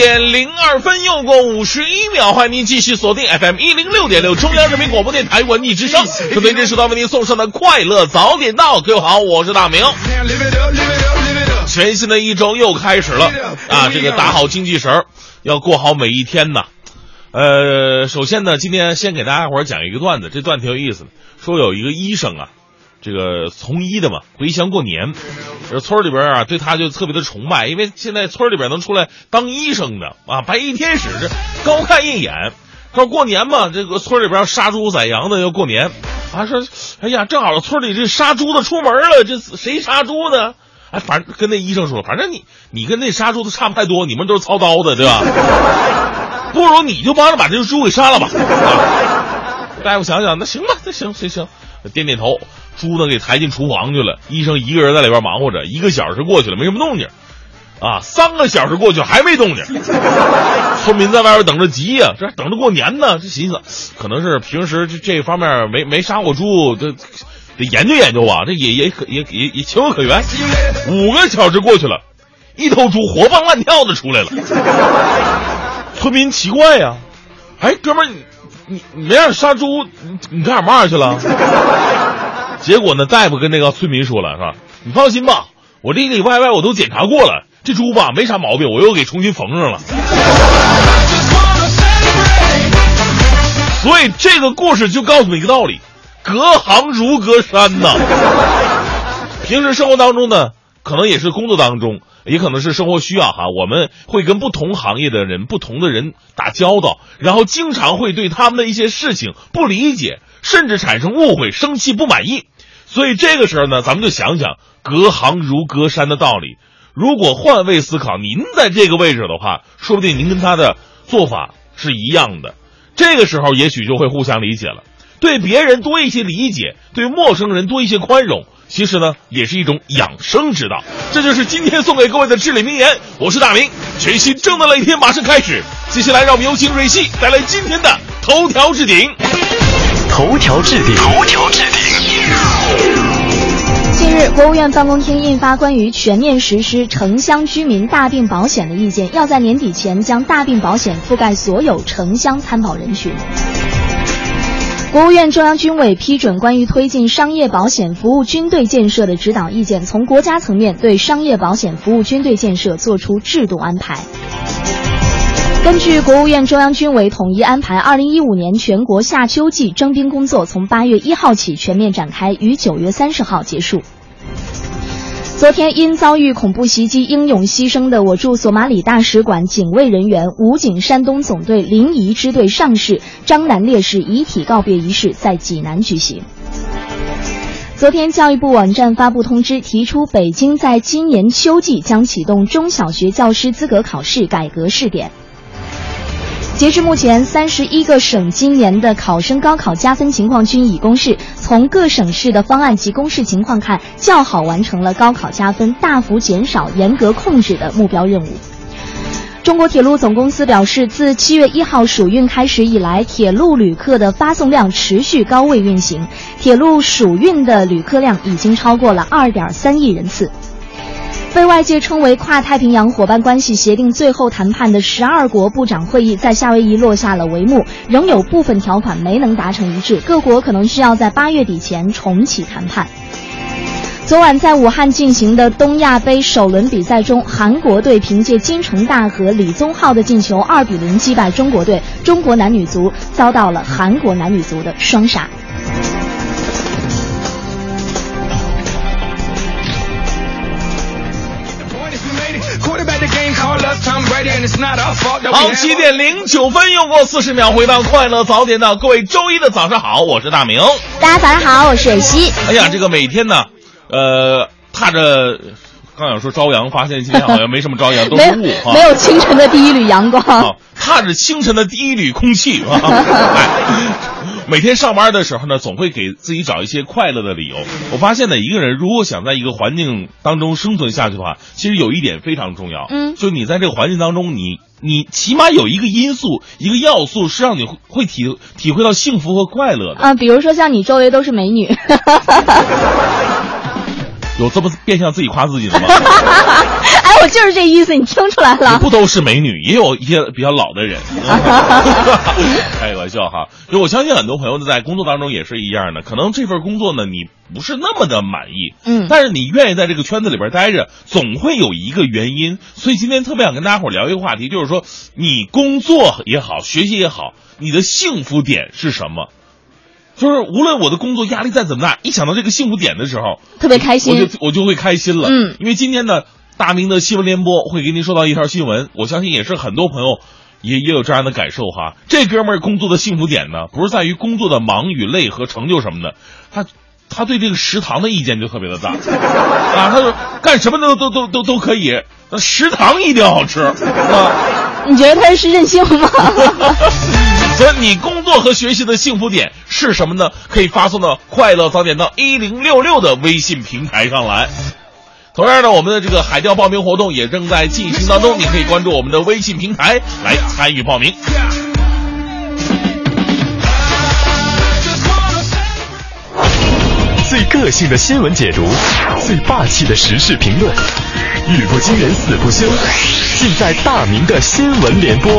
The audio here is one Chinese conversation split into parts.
点零二分又过五十一秒，欢迎您继续锁定 FM 一零六点六中央人民广播电台文艺之声。特别这是到为您送上的快乐早点到，各位好，我是大明。全新的一周又开始了啊！这个打好精气神，要过好每一天呐。呃，首先呢，今天先给大家伙讲一个段子，这段挺有意思的。说有一个医生啊，这个从医的嘛，回乡过年。这村里边啊，对他就特别的崇拜，因为现在村里边能出来当医生的啊，白衣天使，这高看一眼。说过年嘛，这个村里边杀猪宰羊的要过年，啊说，哎呀，正好村里这杀猪的出门了，这谁杀猪呢？哎，反正跟那医生说，反正你你跟那杀猪的差不太多，你们都是操刀的，对吧？不如你就帮着把这个猪给杀了吧。大夫想想，那行吧，那行行行，点点头。猪呢给抬进厨房去了，医生一个人在里边忙活着。一个小时过去了，没什么动静，啊，三个小时过去还没动静。村民在外边等着急呀，这等着过年呢。这寻思，可能是平时这这方面没没杀过猪，这得研究研究啊。这也也可也也也情有可原。五个小时过去了，一头猪活蹦乱跳的出来了。村民奇怪呀，哎，哥们儿，你你没让杀猪，你你干什么去了？结果呢？大夫跟那个村民说了，是吧？你放心吧，我里里外外我都检查过了，这猪吧没啥毛病，我又给重新缝上了。所以这个故事就告诉你一个道理：隔行如隔山呐。平时生活当中呢，可能也是工作当中，也可能是生活需要哈，我们会跟不同行业的人、不同的人打交道，然后经常会对他们的一些事情不理解。甚至产生误会、生气、不满意，所以这个时候呢，咱们就想想“隔行如隔山”的道理。如果换位思考，您在这个位置的话，说不定您跟他的做法是一样的。这个时候，也许就会互相理解了。对别人多一些理解，对陌生人多一些宽容，其实呢，也是一种养生之道。这就是今天送给各位的至理名言。我是大明，全新正能量一天马上开始。接下来，让我们有请瑞希带来今天的头条置顶。头条置顶。头条置顶。近日，国务院办公厅印发关于全面实施城乡居民大病保险的意见，要在年底前将大病保险覆盖所有城乡参保人群。国务院中央军委批准关于推进商业保险服务军队建设的指导意见，从国家层面对商业保险服务军队建设作出制度安排。根据国务院中央军委统一安排，二零一五年全国夏秋季征兵工作从八月一号起全面展开，于九月三十号结束。昨天，因遭遇恐怖袭击英勇牺牲的我驻索马里大使馆警卫人员武警山东总队临沂支队上士张楠烈士遗体告别仪式在济南举行。昨天，教育部网站发布通知，提出北京在今年秋季将启动中小学教师资格考试改革试点。截至目前，三十一个省今年的考生高考加分情况均已公示。从各省市的方案及公示情况看，较好完成了高考加分，大幅减少严格控制的目标任务。中国铁路总公司表示，自七月一号暑运开始以来，铁路旅客的发送量持续高位运行，铁路暑运的旅客量已经超过了二点三亿人次。被外界称为跨太平洋伙伴关系协定最后谈判的十二国部长会议在夏威夷落下了帷幕，仍有部分条款没能达成一致，各国可能需要在八月底前重启谈判。昨晚在武汉进行的东亚杯首轮比赛中，韩国队凭借金城大和李宗浩的进球二比零击败中国队，中国男女足遭到了韩国男女足的双杀。好，七点零九分又过四十秒，回到快乐早点的，各位周一的早上好，我是大明。大家早上好，我是蕊希。哎呀，这个每天呢，呃，踏着刚想说朝阳，发现今天好像没什么朝阳，都是雾啊，没有清晨的第一缕阳光。啊，踏着清晨的第一缕空气啊。哎每天上班的时候呢，总会给自己找一些快乐的理由。我发现呢，一个人如果想在一个环境当中生存下去的话，其实有一点非常重要，嗯就你在这个环境当中，你你起码有一个因素，一个要素是让你会会体体会到幸福和快乐的。啊，比如说像你周围都是美女，有这么变相自己夸自己的吗？哎，我就是这意思，你听出来了？不都是美女，也有一些比较老的人。开个玩笑哈，就我相信很多朋友，在工作当中也是一样的。可能这份工作呢，你不是那么的满意，嗯但是你愿意在这个圈子里边待着，总会有一个原因。所以今天特别想跟大家伙儿聊一个话题，就是说你工作也好，学习也好，你的幸福点是什么？就是无论我的工作压力再怎么大，一想到这个幸福点的时候，特别开心我心就。我就会开心了。嗯因为今天呢，大明的新闻联播会给您说到一条新闻，我相信也是很多朋友也也有这样的感受哈。这哥们儿工作的幸福点呢，不是在于工作的忙与累和成就什么的，他他对这个食堂的意见就特别的大 啊，他说干什么都都都都都可以，那食堂一定要好吃啊。你觉得他是任性吗？所以你工作和学习的幸福点是什么呢？可以发送到“快乐早点到一零六六”的微信平台上来。同样呢，我们的这个海钓报名活动也正在进行当中，你可以关注我们的微信平台来参与报名。最个性的新闻解读，最霸气的时事评论，语不惊人死不休，尽在大明的新闻联播。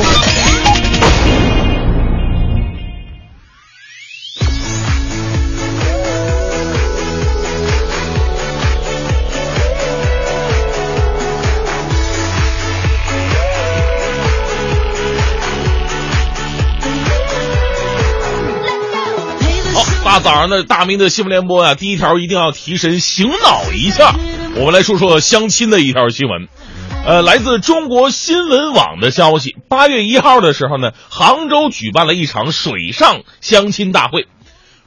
早上的大明的新闻联播啊、第一条一定要提神醒脑一下。我们来说说相亲的一条新闻。呃，来自中国新闻网的消息，八月一号的时候呢，杭州举办了一场水上相亲大会。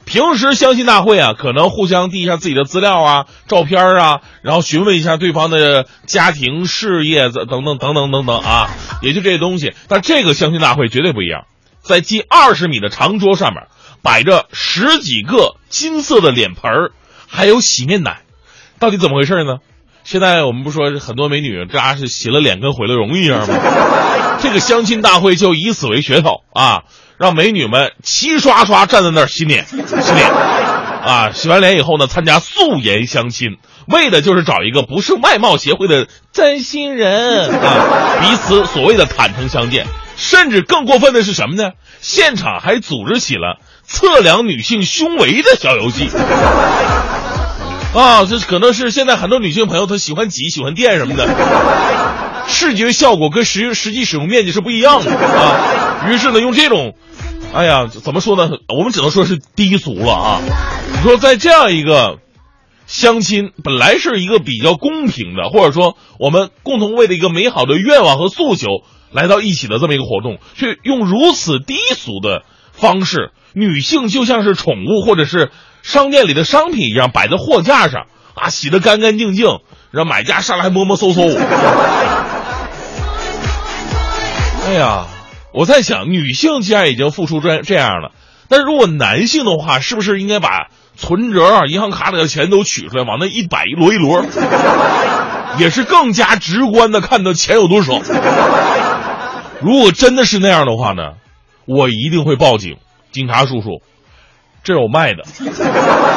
平时相亲大会啊，可能互相递一下自己的资料啊、照片啊，然后询问一下对方的家庭、事业等等等等等等啊，也就这些东西。但这个相亲大会绝对不一样，在近二十米的长桌上面摆着十几个金色的脸盆儿，还有洗面奶，到底怎么回事呢？现在我们不说很多美女这家是洗了脸跟毁了容一样吗？这个相亲大会就以此为噱头啊，让美女们齐刷刷站在那儿洗脸，洗脸啊，洗完脸以后呢，参加素颜相亲，为的就是找一个不是外貌协会的真心人啊，彼此所谓的坦诚相见。甚至更过分的是什么呢？现场还组织起了测量女性胸围的小游戏。啊，这可能是现在很多女性朋友她喜欢挤、喜欢垫什么的，视觉效果跟实实际使用面积是不一样的啊。于是呢，用这种，哎呀，怎么说呢？我们只能说是低俗了啊。你说在这样一个相亲本来是一个比较公平的，或者说我们共同为了一个美好的愿望和诉求来到一起的这么一个活动，却用如此低俗的方式，女性就像是宠物或者是商店里的商品一样摆在货架上啊，洗得干干净净，让买家上来摸摸搜搜。哎呀，我在想，女性既然已经付出这这样了，但如果男性的话，是不是应该把存折啊、银行卡里的钱都取出来，往那一摆，一摞一摞，也是更加直观的看到钱有多少。如果真的是那样的话呢，我一定会报警。警察叔叔，这有卖的，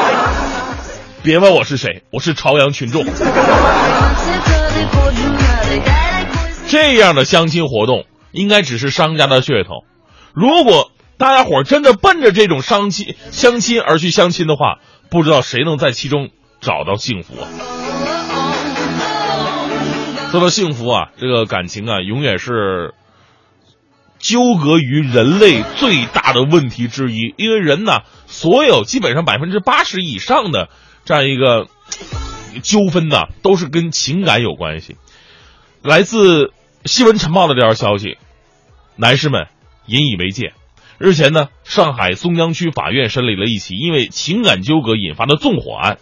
别问我是谁，我是朝阳群众。这样的相亲活动应该只是商家的噱头。如果大家伙儿真的奔着这种相亲相亲而去相亲的话，不知道谁能在其中找到幸福啊？说到幸福啊，这个感情啊，永远是纠葛于人类最大的问题之一。因为人呢，所有基本上百分之八十以上的这样一个纠纷呢，都是跟情感有关系。来自新闻晨报的这条消息，男士们引以为戒。日前呢，上海松江区法院审理了一起因为情感纠葛引发的纵火案，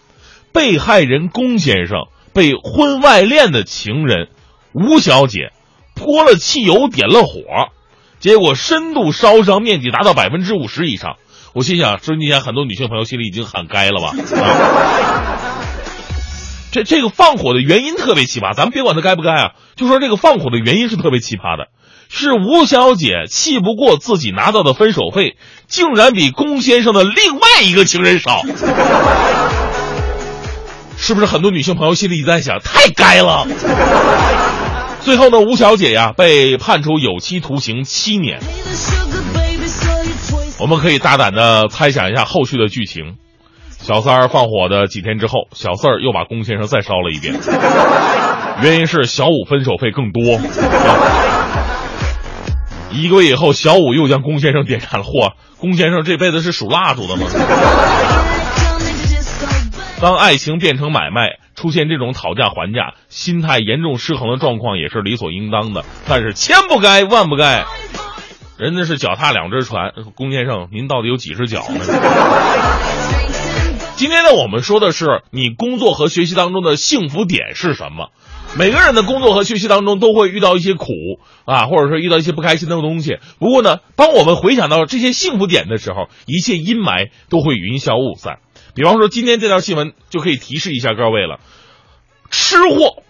被害人龚先生被婚外恋的情人吴小姐泼了汽油点了火，结果深度烧伤面积达到百分之五十以上。我心想，说你想很多女性朋友心里已经喊该了吧？啊这这个放火的原因特别奇葩，咱们别管它该不该啊，就说这个放火的原因是特别奇葩的，是吴小姐气不过自己拿到的分手费，竟然比龚先生的另外一个情人少，是不是很多女性朋友心里在想，太该了？最后呢，吴小姐呀被判处有期徒刑七年。我们可以大胆的猜想一下后续的剧情。小三儿放火的几天之后，小四儿又把龚先生再烧了一遍，原因是小五分手费更多。一个月以后，小五又将龚先生点燃了。嚯，龚先生这辈子是数蜡烛的吗？当爱情变成买卖，出现这种讨价还价、心态严重失衡的状况也是理所应当的。但是千不该万不该，人家是脚踏两只船，龚先生您到底有几只脚呢？今天呢，我们说的是你工作和学习当中的幸福点是什么？每个人的工作和学习当中都会遇到一些苦啊，或者说遇到一些不开心的东西。不过呢，当我们回想到这些幸福点的时候，一切阴霾都会云消雾散。比方说，今天这条新闻就可以提示一下各位了：吃货，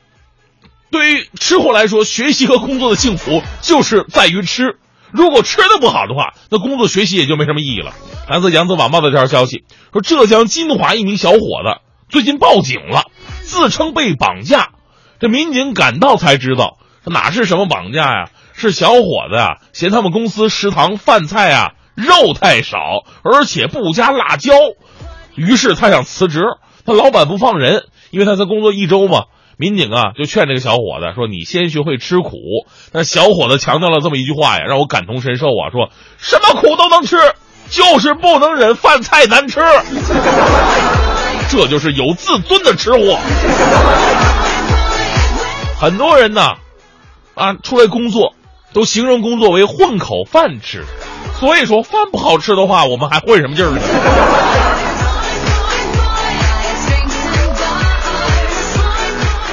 对于吃货来说，学习和工作的幸福就是在于吃。如果吃的不好的话，那工作学习也就没什么意义了。来自扬子晚报的这条消息说，浙江金华一名小伙子最近报警了，自称被绑架。这民警赶到才知道，哪是什么绑架呀？是小伙子呀，嫌他们公司食堂饭菜啊肉太少，而且不加辣椒，于是他想辞职。他老板不放人，因为他才工作一周嘛。民警啊，就劝这个小伙子说：“你先学会吃苦。”那小伙子强调了这么一句话呀，让我感同身受啊，说什么苦都能吃，就是不能忍饭菜难吃。这就是有自尊的吃货。很多人呢，啊，出来工作都形容工作为混口饭吃，所以说饭不好吃的话，我们还混什么劲儿呢？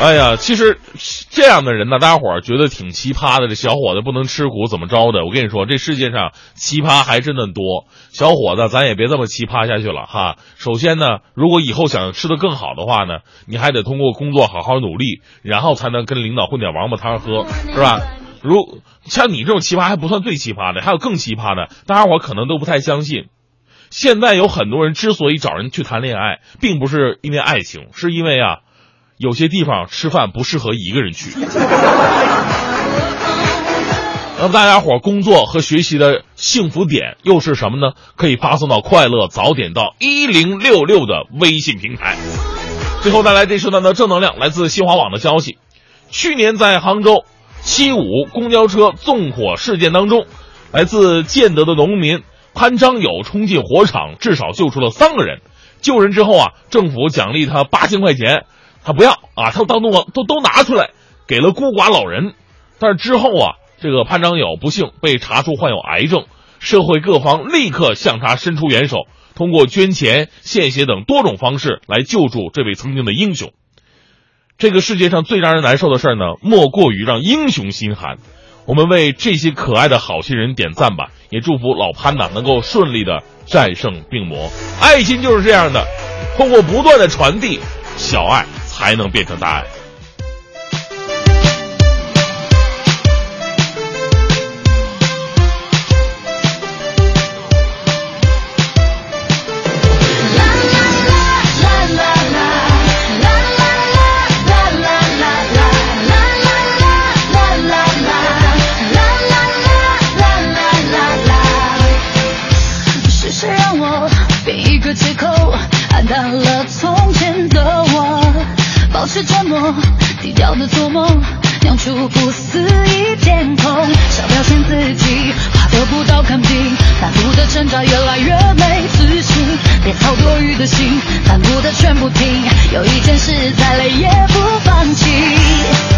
哎呀，其实这样的人呢，大家伙儿觉得挺奇葩的。这小伙子不能吃苦，怎么着的？我跟你说，这世界上奇葩还真的多。小伙子，咱也别这么奇葩下去了哈。首先呢，如果以后想吃的更好的话呢，你还得通过工作好好努力，然后才能跟领导混点王八汤喝，是吧？如像你这种奇葩还不算最奇葩的，还有更奇葩的，大家伙儿可能都不太相信。现在有很多人之所以找人去谈恋爱，并不是因为爱情，是因为啊。有些地方吃饭不适合一个人去。那大家伙工作和学习的幸福点又是什么呢？可以发送到“快乐早点到一零六六”的微信平台。最后带来这时段的正能量，来自新华网的消息：去年在杭州七五公交车纵火事件当中，来自建德的农民潘章友冲进火场，至少救出了三个人。救人之后啊，政府奖励他八千块钱。他不要啊，他当中都都拿出来给了孤寡老人，但是之后啊，这个潘章友不幸被查出患有癌症，社会各方立刻向他伸出援手，通过捐钱、献血等多种方式来救助这位曾经的英雄。这个世界上最让人难受的事儿呢，莫过于让英雄心寒。我们为这些可爱的好心人点赞吧，也祝福老潘呐能够顺利的战胜病魔。爱心就是这样的，通过不断的传递，小爱。才能变成答案。出不死一片空。想表现自己，怕得不到肯定，反复的挣扎越来越没自信。别操多余的心，反复的劝不停。有一件事再累也不放弃。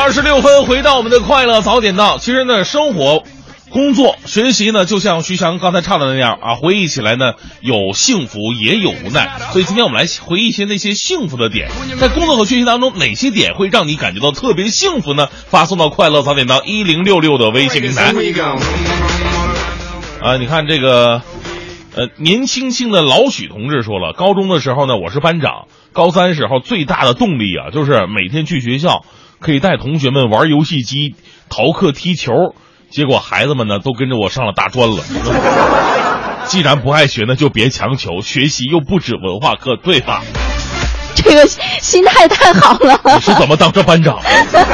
二十六分，回到我们的快乐早点到。其实呢，生活、工作、学习呢，就像徐翔刚才唱的那样啊，回忆起来呢，有幸福也有无奈。所以今天我们来回忆一些那些幸福的点，在工作和学习当中，哪些点会让你感觉到特别幸福呢？发送到快乐早点到一零六六的微信平台。啊，你看这个，呃，年轻轻的老许同志说了，高中的时候呢，我是班长，高三时候最大的动力啊，就是每天去学校，可以带同学们玩游戏机、逃课、踢球。结果孩子们呢，都跟着我上了大专了。既然不爱学呢，就别强求，学习又不止文化课，对吧？这个心态太好了。你是怎么当这班长的？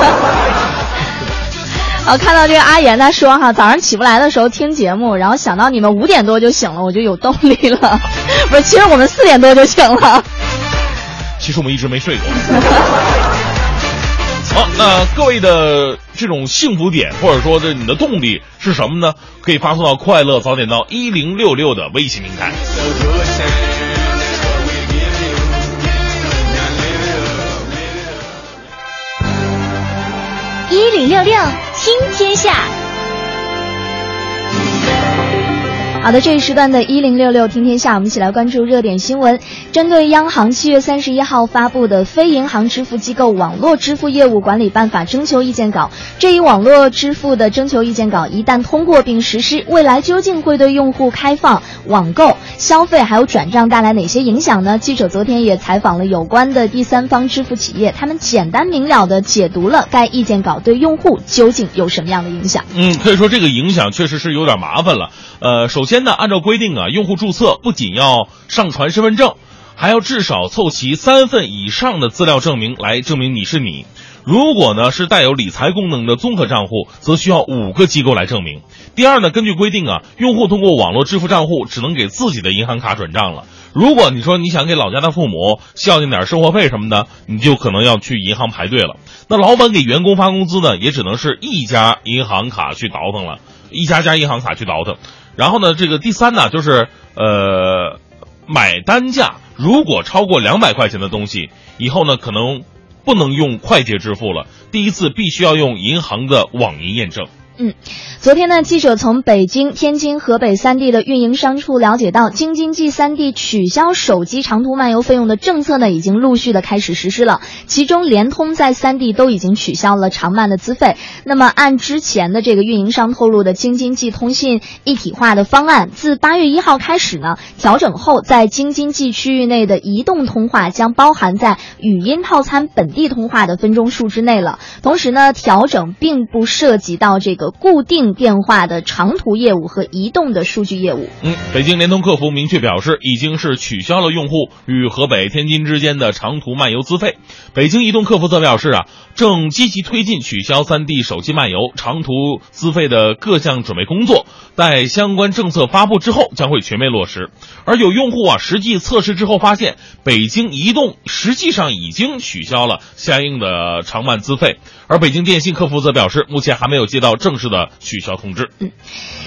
我看到这个阿言他说哈，早上起不来的时候听节目，然后想到你们五点多就醒了，我就有动力了。不是，其实我们四点多就醒了。其实我们一直没睡过。好，那各位的这种幸福点，或者说这你的动力是什么呢？可以发送到快乐早点到一零六六的微信平台。一零六六听天下。好的，这一时段的“一零六六听天下”，我们一起来关注热点新闻。针对央行七月三十一号发布的《非银行支付机构网络支付业务管理办法》征求意见稿，这一网络支付的征求意见稿一旦通过并实施，未来究竟会对用户开放、网购、消费还有转账带来哪些影响呢？记者昨天也采访了有关的第三方支付企业，他们简单明了的解读了该意见稿对用户究竟有什么样的影响。嗯，可以说这个影响确实是有点麻烦了。呃，首先呢，按照规定啊，用户注册不仅要上传身份证，还要至少凑齐三份以上的资料证明来证明你是你。如果呢是带有理财功能的综合账户，则需要五个机构来证明。第二呢，根据规定啊，用户通过网络支付账户只能给自己的银行卡转账了。如果你说你想给老家的父母孝敬点生活费什么的，你就可能要去银行排队了。那老板给员工发工资呢，也只能是一家银行卡去倒腾了，一家家银行卡去倒腾。然后呢，这个第三呢，就是呃，买单价如果超过两百块钱的东西，以后呢可能不能用快捷支付了，第一次必须要用银行的网银验证。嗯，昨天呢，记者从北京、天津、河北三地的运营商处了解到，京津冀三地取消手机长途漫游费用的政策呢，已经陆续的开始实施了。其中，联通在三地都已经取消了长漫的资费。那么，按之前的这个运营商透露的京津冀通信一体化的方案，自八月一号开始呢，调整后在京津冀区域内的移动通话将包含在语音套餐本地通话的分钟数之内了。同时呢，调整并不涉及到这个。固定电话的长途业务和移动的数据业务。嗯，北京联通客服明确表示，已经是取消了用户与河北、天津之间的长途漫游资费。北京移动客服则表示啊，正积极推进取消三 D 手机漫游长途资费的各项准备工作，待相关政策发布之后，将会全面落实。而有用户啊，实际测试之后发现，北京移动实际上已经取消了相应的长漫资费，而北京电信客服则表示，目前还没有接到正式的取消通知。嗯，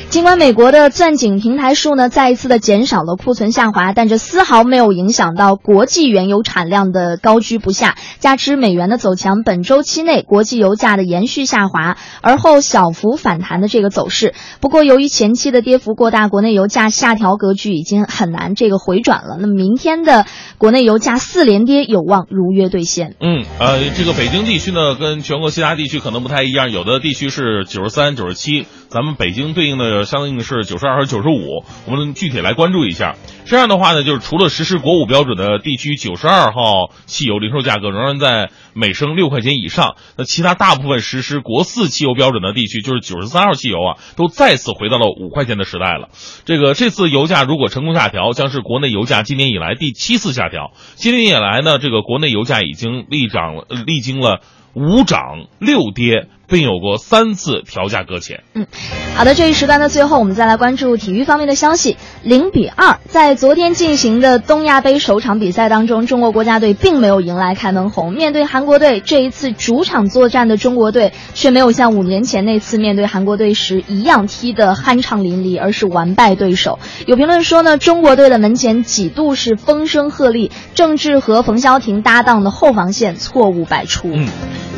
尽管美国的钻井平台数呢再一次的减少了，库存下滑，但这丝毫没有影响到国际原油产量的高居不下。加之美元的走强，本周周期内国际油价的延续下滑，而后小幅反弹的这个走势。不过，由于前期的跌幅过大，国内油价下调格局已经很难这个回转了。那么，明天的国内油价四连跌有望如约兑现。嗯，呃，这个北京地区呢，跟全国其他地区可能不太一样，有的地区是九十三、九十七，咱们北京对应的相应的是九十二和九十五。我们具体来关注一下。这样的话呢，就是除了实施国五标准的地区，九十二号汽油零售价格仍然在每升六块钱以上。那其他大部分实施国四汽油标准的地区，就是九十三号汽油啊，都再次回到了五块钱的时代了。这个这次油价如果成功下调，将是国内油价今年以来第七次下调。今年以来呢，这个国内油价已经历涨，历经了五涨六跌。并有过三次调价搁浅。嗯，好的，这一时段的最后，我们再来关注体育方面的消息。零比二，在昨天进行的东亚杯首场比赛当中，中国国家队并没有迎来开门红。面对韩国队，这一次主场作战的中国队却没有像五年前那次面对韩国队时一样踢得酣畅淋漓，而是完败对手。有评论说呢，中国队的门前几度是风声鹤唳，郑智和冯潇霆搭档的后防线错误百出。嗯，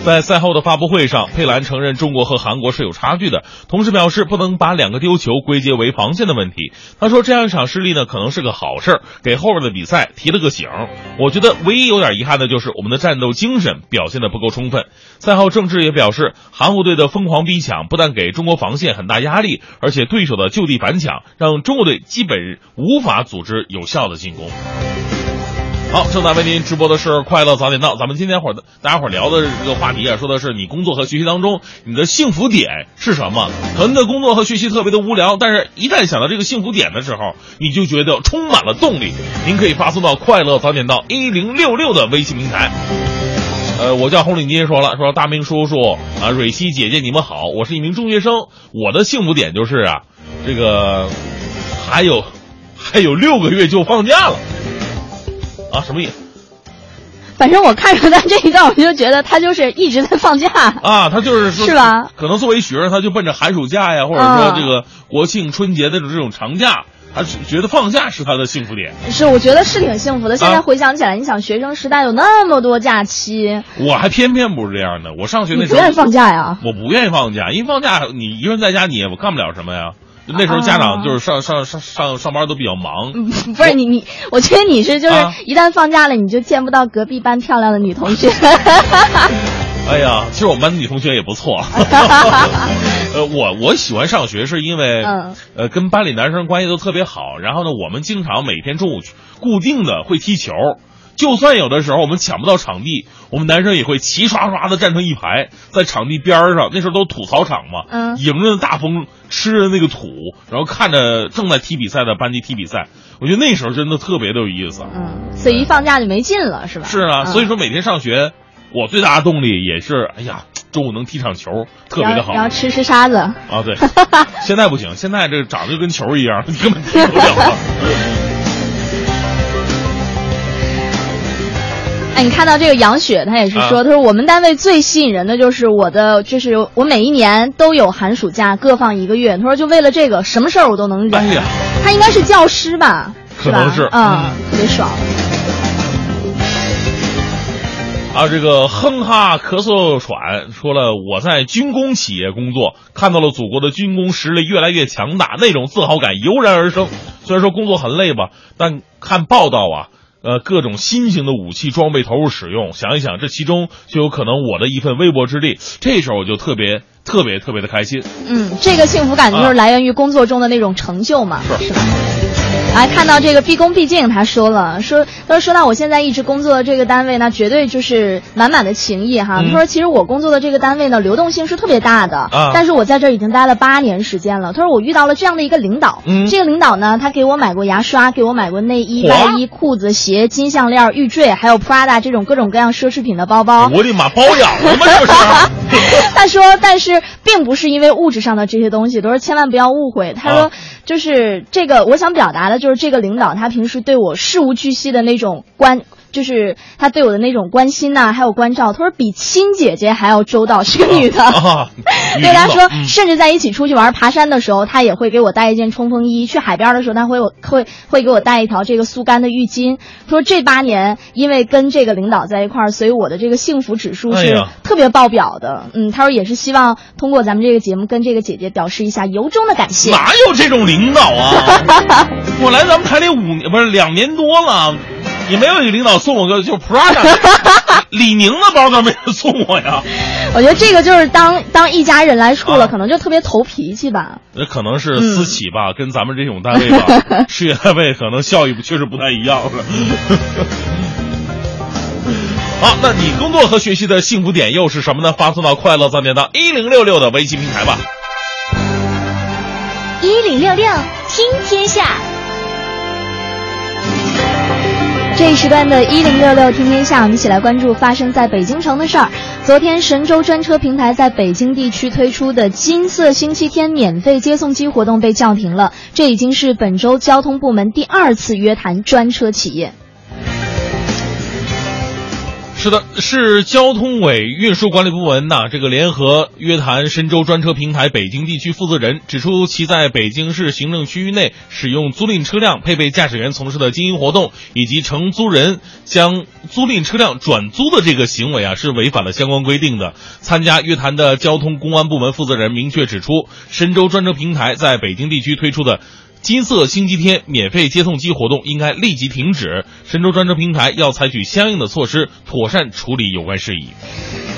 在赛后的发布会上，佩兰。承认中国和韩国是有差距的，同时表示不能把两个丢球归结为防线的问题。他说这样一场失利呢，可能是个好事儿，给后边的比赛提了个醒。我觉得唯一有点遗憾的就是我们的战斗精神表现的不够充分。赛后，郑智也表示，韩国队的疯狂逼抢不但给中国防线很大压力，而且对手的就地反抢让中国队基本无法组织有效的进攻。好，正在为您直播的是快乐早点到。咱们今天伙儿大家伙聊的这个话题啊，说的是你工作和学习当中你的幸福点是什么？可能的工作和学习特别的无聊，但是一旦想到这个幸福点的时候，你就觉得充满了动力。您可以发送到快乐早点到一零六六的微信平台。呃，我叫红领巾，说了说大明叔叔啊，蕊希姐姐你们好，我是一名中学生，我的幸福点就是啊，这个还有还有六个月就放假了。啊，什么意思？反正我看着他这一段，我就觉得他就是一直在放假啊，他就是是吧？可能作为学生，他就奔着寒暑假呀，或者说这个国庆、春节的这种长假，他觉得放假是他的幸福点。是，我觉得是挺幸福的。现在回想起来，你想学生时代有那么多假期，我还偏偏不是这样的。我上学那时候不愿意放假呀，我不愿意放假，因为放假你一个人在家，你也干不了什么呀。那时候家长就是上上上上上班都比较忙，不是你你，我觉得你是就是一旦放假了，你就见不到隔壁班漂亮的女同学。哎呀，其实我们班的女同学也不错。呃，我我喜欢上学是因为，呃，跟班里男生关系都特别好。然后呢，我们经常每天中午固定的会踢球。就算有的时候我们抢不到场地，我们男生也会齐刷刷的站成一排，在场地边上。那时候都土操场嘛，嗯，迎着大风，吃着那个土，然后看着正在踢比赛的班级踢比赛。我觉得那时候真的特别的有意思。嗯，所以一放假就没劲了，是吧？是啊，所以说每天上学，我最大的动力也是，哎呀，中午能踢场球，特别的好。然后吃吃沙子。啊，对。现在不行，现在这长得就跟球一样，根本踢不了。你看到这个杨雪，她也是说，她说我们单位最吸引人的就是我的，就是我每一年都有寒暑假各放一个月。她说就为了这个，什么事儿我都能忍。哎呀，她应该是教师吧？可能是，嗯，特别爽。啊，这个哼哈咳嗽喘说了，我在军工企业工作，看到了祖国的军工实力越来越强大，那种自豪感油然而生。虽然说工作很累吧，但看报道啊。呃，各种新型的武器装备投入使用，想一想，这其中就有可能我的一份微薄之力。这时候我就特别特别特别的开心。嗯，这个幸福感就是来源于工作中的那种成就嘛，是吧？啊，看到这个毕恭毕敬，他说了，说他说说到我现在一直工作的这个单位呢，绝对就是满满的情谊哈。嗯他说其实我工作的这个单位呢，流动性是特别大的，啊但是我在这已经待了八年时间了。他说我遇到了这样的一个领导，嗯这个领导呢，他给我买过牙刷，给我买过内衣、嚯外衣、裤子、鞋、金项链、玉坠，还有 Prada 这种各种各样奢侈品的包包。我的妈，包养了吗？这是？他说，但是并不是因为物质上的这些东西，都是千万不要误会。他说啊，就是这个，我想表达的就是这个领导他平时对我事无巨细的那种关。就是他对我的那种关心呐、还有关照，他说比亲姐姐还要周到，是个女的。对他说，甚至在一起出去玩爬山的时候，他也会给我带一件冲锋衣；去海边的时候，他会会会给我带一条这个速干的浴巾。说这八年，因为跟这个领导在一块儿，所以我的这个幸福指数是特别爆表的。嗯，他说也是希望通过咱们这个节目跟这个姐姐表示一下由衷的感谢。哪有这种领导啊？我来咱们台里五年不是两年多了，也没有一个领导送我个就 Prada 李宁的包都没人送我呀。我觉得这个就是当当一家人来处了，啊可能就特别投脾气吧。那可能是私企吧，跟咱们这种单位吧，事业单位可能效益确实不太一样了。好，那你工作和学习的幸福点又是什么呢？发送到快乐早点到一零六六的微信平台吧。一零六六听天下，这一时段的“一零六六听天下”，我们一起来关注发生在北京城的事儿。昨天，神州专车平台在北京地区推出的“金色星期天”免费接送机活动被叫停了，这已经是本周交通部门第二次约谈专车企业。是的，市交通委运输管理部门呐，这个联合约谈深州专车平台北京地区负责人，指出其在北京市行政区域内使用租赁车辆配备驾驶员从事的经营活动，以及承租人将租赁车辆转租的这个行为啊，是违反了相关规定的。参加约谈的交通公安部门负责人明确指出，深州专车平台在北京地区推出的。金色星期天免费接送机活动应该立即停止，神州专车平台要采取相应的措施，妥善处理有关事宜。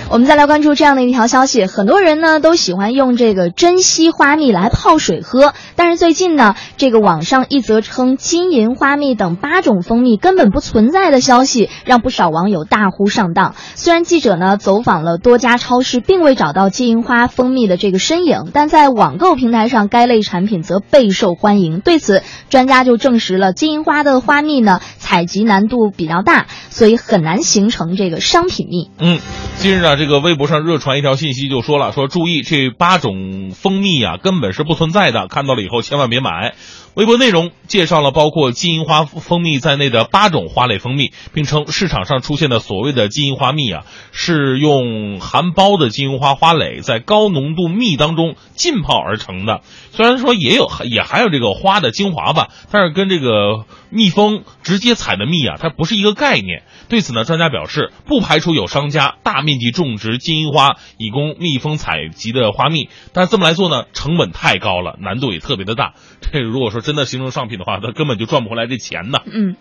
我们再来关注这样的一条消息，很多人呢都喜欢用这个珍稀花蜜来泡水喝，但是最近呢，这个网上一则称金银花蜜等八种蜂蜜根本不存在的消息，让不少网友大呼上当。虽然记者呢走访了多家超市，并未找到金银花蜂蜜的这个身影，但在网购平台上，该类产品则备受欢迎。对此，专家就证实了金银花的花蜜呢采集难度比较大，所以很难形成这个商品蜜。嗯，近日啊，这个微博上热传一条信息，就说了说注意这八种蜂蜜啊根本是不存在的，看到了以后千万别买。微博内容介绍了包括金银花蜂蜜在内的八种花类蜂蜜，并称市场上出现的所谓的金银花蜜啊，是用含苞的金银花花蕾在高浓度蜜当中浸泡而成的。虽然说也有也含有这个花的精华吧，但是跟这个蜜蜂直接采的蜜啊，它不是一个概念。对此呢，专家表示，不排除有商家大面积种植金银花以供蜜蜂采集的花蜜，但这么来做呢，成本太高了，难度也特别的大。这如果说真的形成商品的话，它根本就赚不回来这钱呢。嗯，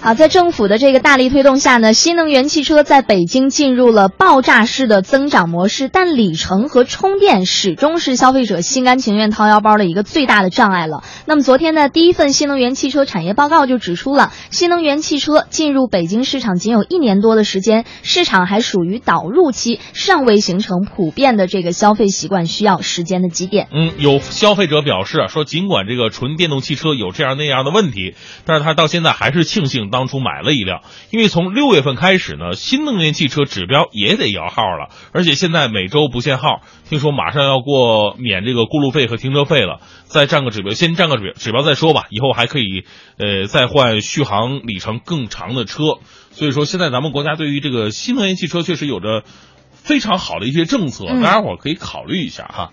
好，在政府的这个大力推动下呢，新能源汽车在北京进入了爆炸式的增长模式，但里程和充电始终是消费者心甘情愿掏腰包的一个最大的障碍了。那么昨天呢，第一份新能源汽车产业报告就指出了，新能源汽车进入北京市场仅有一年多的时间，市场还属于导入期，尚未形成普遍的这个消费习惯，需要时间的积淀。嗯，有消费者表示啊，说尽管这个纯电动汽车有这样那样的问题，但是他到现在还是庆幸当初买了一辆，因为从六月份开始呢，新能源汽车指标也得摇号了，而且现在每周不限号，听说马上要过免这个过路费和停车费了，再占个指标，先占个指指标再说吧，以后还可以呃再换续航里程更长的车，所以说现在咱们国家对于这个新能源汽车确实有着非常好的一些政策，嗯大家伙儿可以考虑一下哈。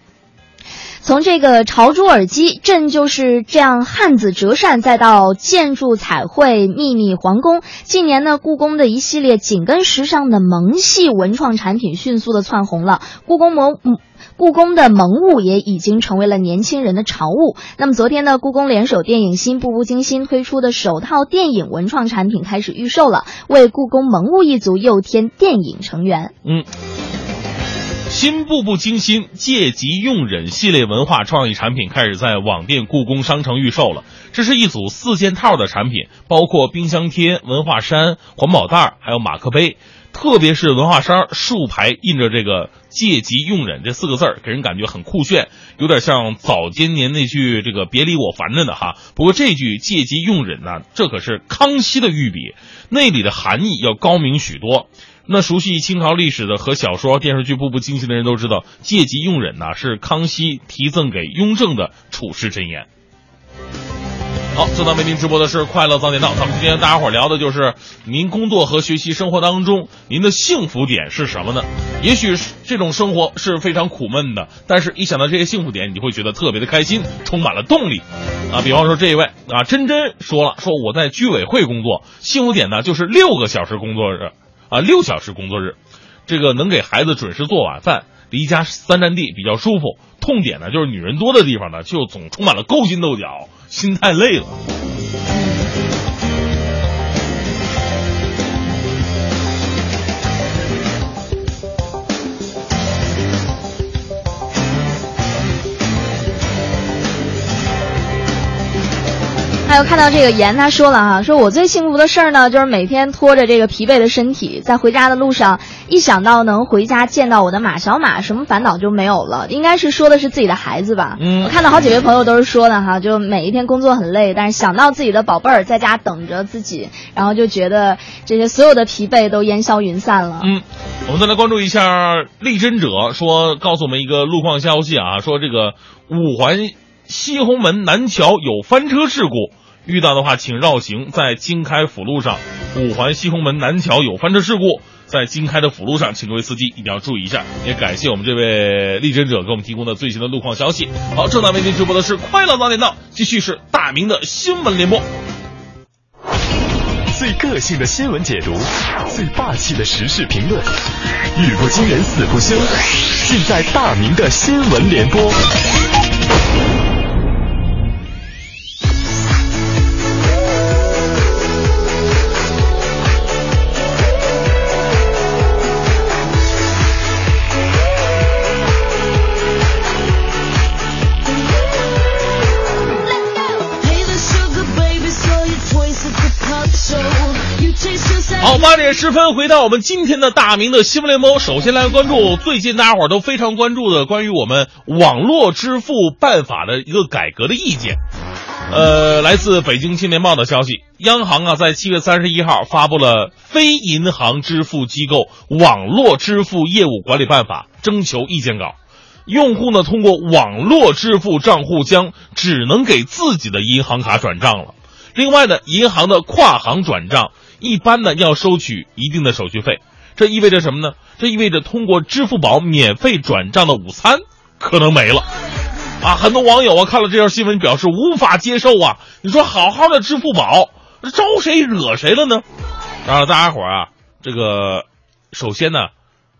从这个朝珠耳机，朕就是这样汉子折扇，再到建筑彩绘、秘密皇宫，近年呢，故宫的一系列紧跟时尚的萌系文创产品迅速的窜红了。故宫萌，嗯故宫的萌物也已经成为了年轻人的潮物。那么昨天呢，故宫联手电影新《步步惊心》推出的首套电影文创产品开始预售了，为故宫萌物一族又添电影成员。嗯，新步步惊心借机用忍系列文化创意产品开始在网店故宫商城预售了。这是一组四件套的产品，包括冰箱贴、文化衫、环保袋，还有马克杯。特别是文化衫竖排印着这个“借机用忍”这四个字儿，给人感觉很酷炫，有点像早些年那句这个“别理我烦着呢”哈。不过这句“借机用忍”呢，这可是康熙的御笔，那里的含义要高明许多。那熟悉清朝历史的和小说、电视剧《步步惊心》的人都知道，“借机用忍”呢是康熙题赠给雍正的处世箴言。好，正在为您直播的是《快乐早点到》，咱们今天大家伙聊的就是您工作和学习生活当中您的幸福点是什么呢？也许是这种生活是非常苦闷的，但是一想到这些幸福点，你就会觉得特别的开心，充满了动力。啊，比方说这一位啊，真真说了，说我在居委会工作，幸福点呢就是六个小时工作日，啊，六小时工作日，这个能给孩子准时做晚饭，离家三站地比较舒服。痛点呢就是女人多的地方呢，就总充满了勾心斗角。心太累了。还有看到这个言，他说了哈，说我最幸福的事儿呢，就是每天拖着这个疲惫的身体，在回家的路上，一想到能回家见到我的马小马，什么烦恼就没有了。应该是说的是自己的孩子吧？嗯，我看到好几位朋友都是说的哈，就每一天工作很累，但是想到自己的宝贝儿在家等着自己，然后就觉得这些所有的疲惫都烟消云散了。嗯，我们再来关注一下力真者说，告诉我们一个路况消息啊，说这个五环西红门南桥有翻车事故。遇到的话，请绕行，在京开辅路上，五环西红门南桥有翻车事故，在京开的辅路上，请各位司机一定要注意一下。也感谢我们这位力争者给我们提供的最新的路况消息。好，正在为您直播的是快乐早点到，继续是大明的新闻联播，最个性的新闻解读，最霸气的时事评论，语不惊人死不休，尽在大明的新闻联播。好，八点十分，回到我们今天的大明的新闻联播。首先来关注最近大家伙都非常关注的关于我们网络支付办法的一个改革的意见。呃，来自北京青年报的消息，央行啊在七月三十一号发布了《非银行支付机构网络支付业务管理办法》征求意见稿。用户呢通过网络支付账户将只能给自己的银行卡转账了。另外呢，银行的跨行转账。一般呢要收取一定的手续费，这意味着什么呢？这意味着通过支付宝免费转账的午餐可能没了，啊！很多网友啊看了这条新闻表示无法接受啊！你说好好的支付宝招谁惹谁了呢？啊，大家伙啊，这个首先呢，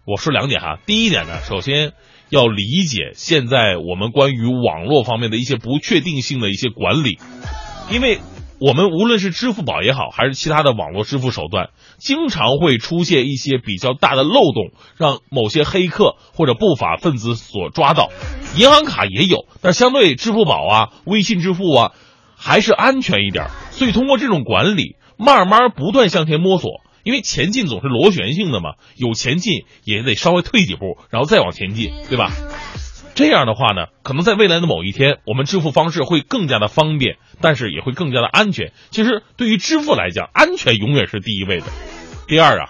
我说两点哈。第一点呢，首先要理解现在我们关于网络方面的一些不确定性的一些管理，因为。我们无论是支付宝也好，还是其他的网络支付手段，经常会出现一些比较大的漏洞，让某些黑客或者不法分子所抓到。银行卡也有，但相对支付宝啊、微信支付啊，还是安全一点。所以通过这种管理，慢慢不断向前摸索，因为前进总是螺旋性的嘛，有前进也得稍微退几步，然后再往前进，对吧？这样的话呢，可能在未来的某一天，我们支付方式会更加的方便，但是也会更加的安全。其实对于支付来讲，安全永远是第一位的。第二啊，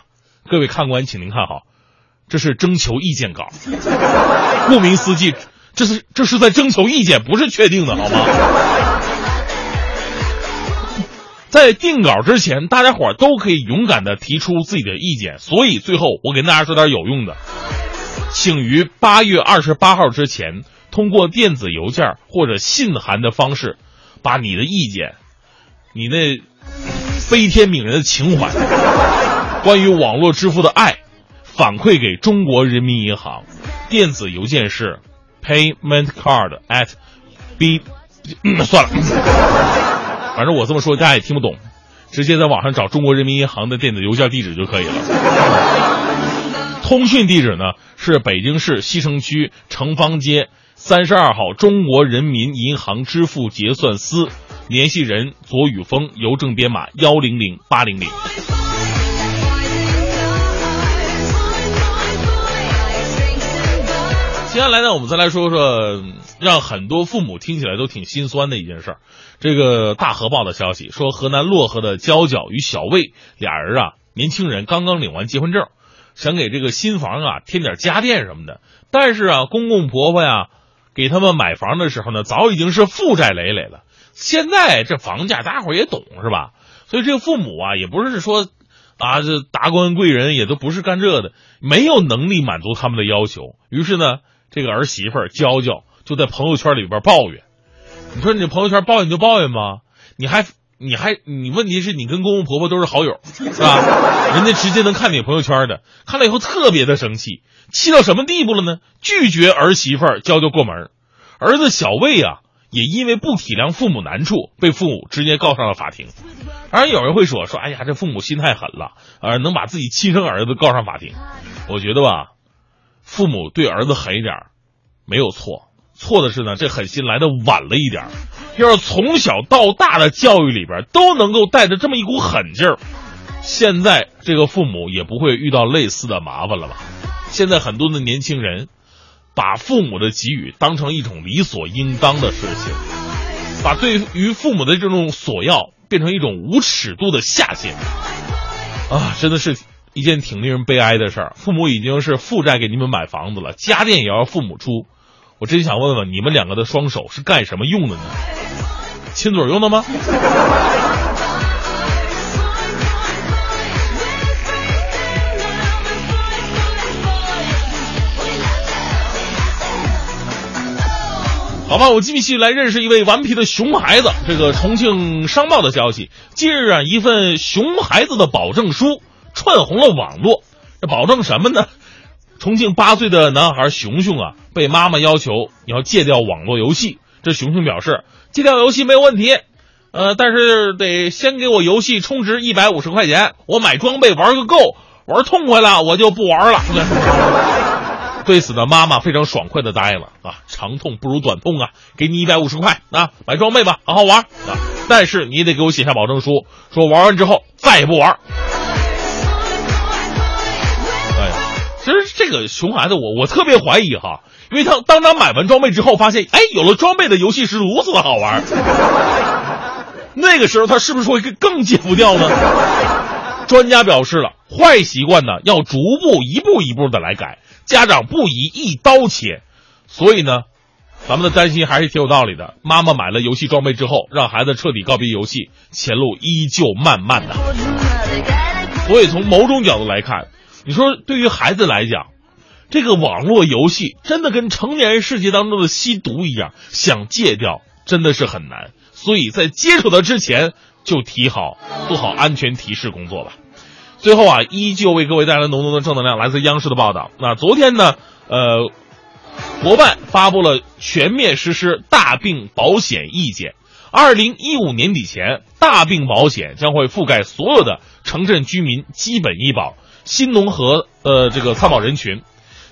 各位看官，请您看好，这是征求意见稿，顾名思义，这是这是在征求意见，不是确定的，好吗？在定稿之前，大家伙都可以勇敢的提出自己的意见。所以最后，我给大家说点有用的。请于八月二十八号之前，通过电子邮件或者信函的方式，把你的意见、你那悲天悯人的情怀、关于网络支付的爱，反馈给中国人民银行。电子邮件是 paymentcard at b，算了，反正我这么说大家也听不懂，直接在网上找中国人民银行的电子邮件地址就可以了。通讯地址呢是北京市西城区城方街三十二号中国人民银行支付结算司，联系人左宇峰，邮政编码幺零零八零零。接下来呢，我们再来说说让很多父母听起来都挺心酸的一件事儿。这个大河报的消息说，河南漯河的娇娇与小魏俩人啊，年轻人刚刚领完结婚证，想给这个新房啊添点家电什么的。但是啊，公公婆婆呀给他们买房的时候呢，早已经是负债累累了。现在这房价大伙儿也懂是吧？所以这个父母啊，也不是说啊这达官贵人也都不是干这的，没有能力满足他们的要求。于是呢。这个儿媳妇儿娇娇就在朋友圈里边抱怨，你说你朋友圈抱怨就抱怨吧，你还你还你问题是你跟公公婆婆都是好友是吧？人家直接能看你朋友圈的，看了以后特别的生气，气到什么地步了呢？拒绝儿媳妇儿娇娇过门，儿子小魏啊也因为不体谅父母难处，被父母直接告上了法庭。当然有人会说说，哎呀，这父母心太狠了，呃，能把自己亲生儿子告上法庭。我觉得吧。父母对儿子狠一点没有错，错的是呢，这狠心来的晚了一点要是从小到大的教育里边都能够带着这么一股狠劲儿，现在这个父母也不会遇到类似的麻烦了吧？现在很多的年轻人把父母的给予当成一种理所应当的事情，把对于父母的这种索要变成一种无尺度的下限啊！真的是。一件挺令人悲哀的事儿，父母已经是负债给你们买房子了，家电也要父母出。我真想问问你们两个的双手是干什么用的呢？亲嘴用的吗？好吧，我继续来认识一位顽皮的熊孩子。这个重庆商报的消息，近日啊，一份熊孩子的保证书。串红了网络，这保证什么呢？重庆八岁的男孩熊熊啊，被妈妈要求你要戒掉网络游戏。这熊熊表示戒掉游戏没有问题，呃，但是得先给我游戏充值一百五十块钱，我买装备玩个够，玩痛快了我就不玩了。对此呢，妈妈非常爽快的答应了啊，长痛不如短痛啊，给你一百五十块啊，买装备吧，好好玩啊，但是你得给我写下保证书，说玩完之后再也不玩。这个熊孩子，我我特别怀疑哈，因为他当他买完装备之后，发现哎，有了装备的游戏是如此的好玩，那个时候他是不是会更戒不掉呢？专家表示了，坏习惯呢要逐步一步一步的来改，家长不宜一刀切。所以呢，咱们的担心还是挺有道理的。妈妈买了游戏装备之后，让孩子彻底告别游戏，前路依旧漫漫的。所以从某种角度来看。你说，对于孩子来讲，这个网络游戏真的跟成年人世界当中的吸毒一样，想戒掉真的是很难。所以在接触它之前，就提好做好安全提示工作吧。最后啊，依旧为各位带来浓浓的正能量。来自央视的报道，那昨天呢，呃，国办发布了全面实施大病保险意见，二零一五年底前，大病保险将会覆盖所有的城镇居民基本医保。新农合呃这个参保人群，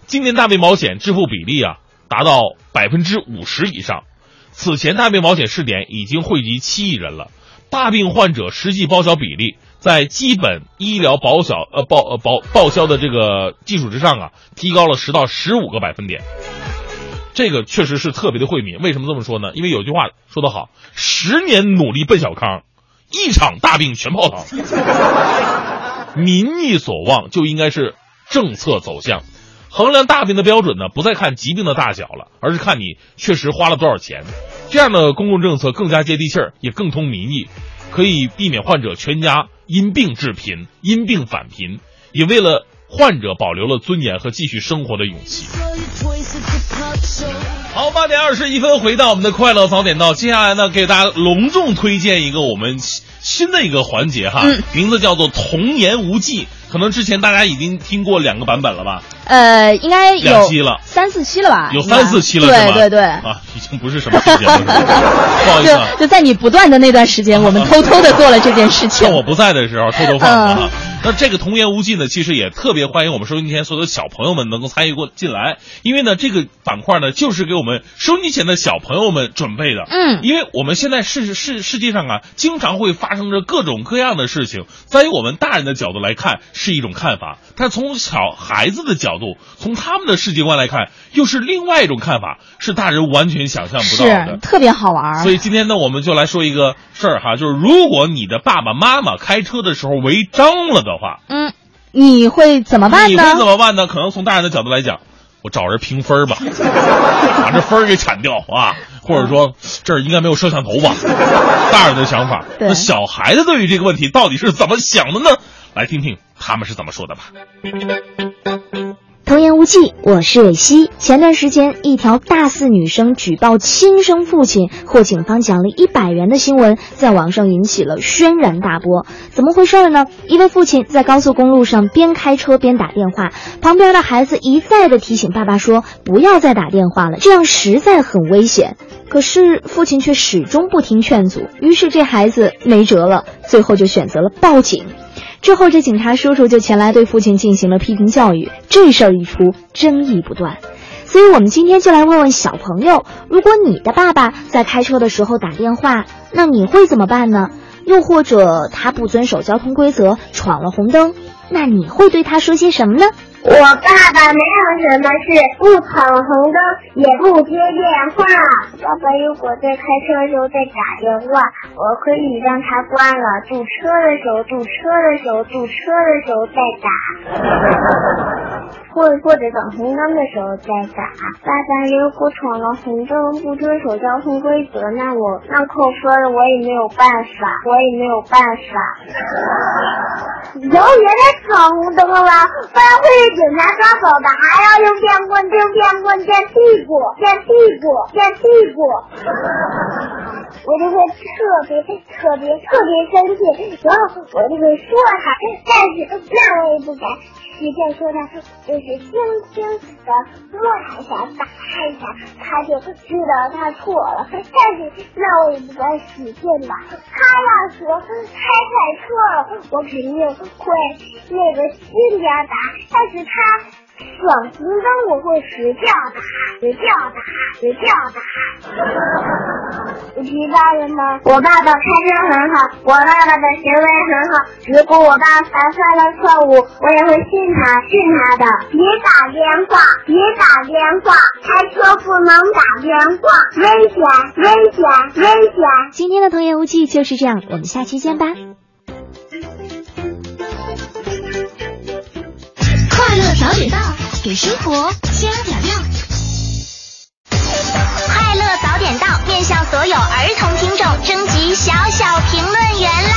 今年大病保险支付比例啊达到百分之五十以上。此前大病保险试点已经惠及七亿人了，大病患者实际报销比例在基本医疗保销呃报呃报报销的这个基础之上啊，提高了十到十五个百分点。这个确实是特别的惠民。为什么这么说呢？因为有句话说得好，十年努力奔小康，一场大病全泡汤。民意所望就应该是政策走向，衡量大病的标准呢，不再看疾病的大小了，而是看你确实花了多少钱。这样的公共政策更加接地气儿，也更通民意，可以避免患者全家因病致贫、因病返贫，也为了患者保留了尊严和继续生活的勇气。好，八点二十一分，回到我们的快乐早点到，接下来呢，给大家隆重推荐一个我们。新的一个环节哈，名字叫做童言无忌，可能之前大家已经听过两个版本了吧？呃，应该有两期了，三四期了吧？有三四期了，对对对，啊，已经不是什么时间了，不好意思，就在你不断的那段时间，我们偷偷的做了这件事情。趁我不在的时候偷偷放的。那这个童言无忌呢，其实也特别欢迎我们收音机前所有的小朋友们能够参与过进来，因为呢，这个板块呢就是给我们收音机前的小朋友们准备的。嗯因为我们现在世世世界上啊，经常会发生着各种各样的事情，在于我们大人的角度来看是一种看法，但从小孩子的角度，从他们的世界观来看，又是另外一种看法，是大人完全想象不到的是。特别好玩儿。所以今天呢，我们就来说一个事儿哈，就是如果你的爸爸妈妈开车的时候违章了的话，嗯，你会怎么办呢？你会怎么办呢？可能从大人的角度来讲，我找人评分吧，把这分儿给铲掉啊，或者说这儿应该没有摄像头吧，大人的想法。那小孩子对于这个问题到底是怎么想的呢？来听听他们是怎么说的吧。童言无忌，我是蕊希。前段时间，一条大四女生举报亲生父亲获警方奖励一百元的新闻，在网上引起了轩然大波。怎么回事呢？一位父亲在高速公路上边开车边打电话，旁边的孩子一再的提醒爸爸说不要再打电话了，这样实在很危险。可是父亲却始终不听劝阻，于是这孩子没辙了，最后就选择了报警。之后，这警察叔叔就前来对父亲进行了批评教育。这事儿一出，争议不断。所以，我们今天就来问问小朋友：如果你的爸爸在开车的时候打电话，那你会怎么办呢？又或者他不遵守交通规则，闯了红灯，那你会对他说些什么呢？我爸爸没有什么事，不闯红灯，也不接电话。爸爸如果在开车的时候在打电话，我可以让他关了。堵车的时候，堵车的时候，堵车的时候再打，或或者等红灯的时候再打。爸爸如果闯了红灯，不遵守交通规则，那我那扣分了，我也没有办法，我也没有办法。以后别再闯红灯了，不然会被警察抓走的，还要用电棍、用电棍电屁股、电屁股、电屁股。我就会特别特别特别生气，然后我就会说他，但是那我也不敢随便说他，就是轻轻的摸一下，打他一下，他就知道他错了。但是那我也不敢使劲吧，他要说他猜错了，我肯定会那个心点打，但是他。闯红灯我会使劲打，使劲打，使劲打。你知道了吗？我爸爸开车很好，我爸爸的行为很好。如果我爸爸犯了错误，我也会训他，训他的。别打电话，别打电话，开车不能打电话，危险，危险，危险。今天的童言无忌就是这样，我们下期见吧。快乐早点到，给生活加点料。快乐早点到，面向所有儿童听众征集小小评论员啦！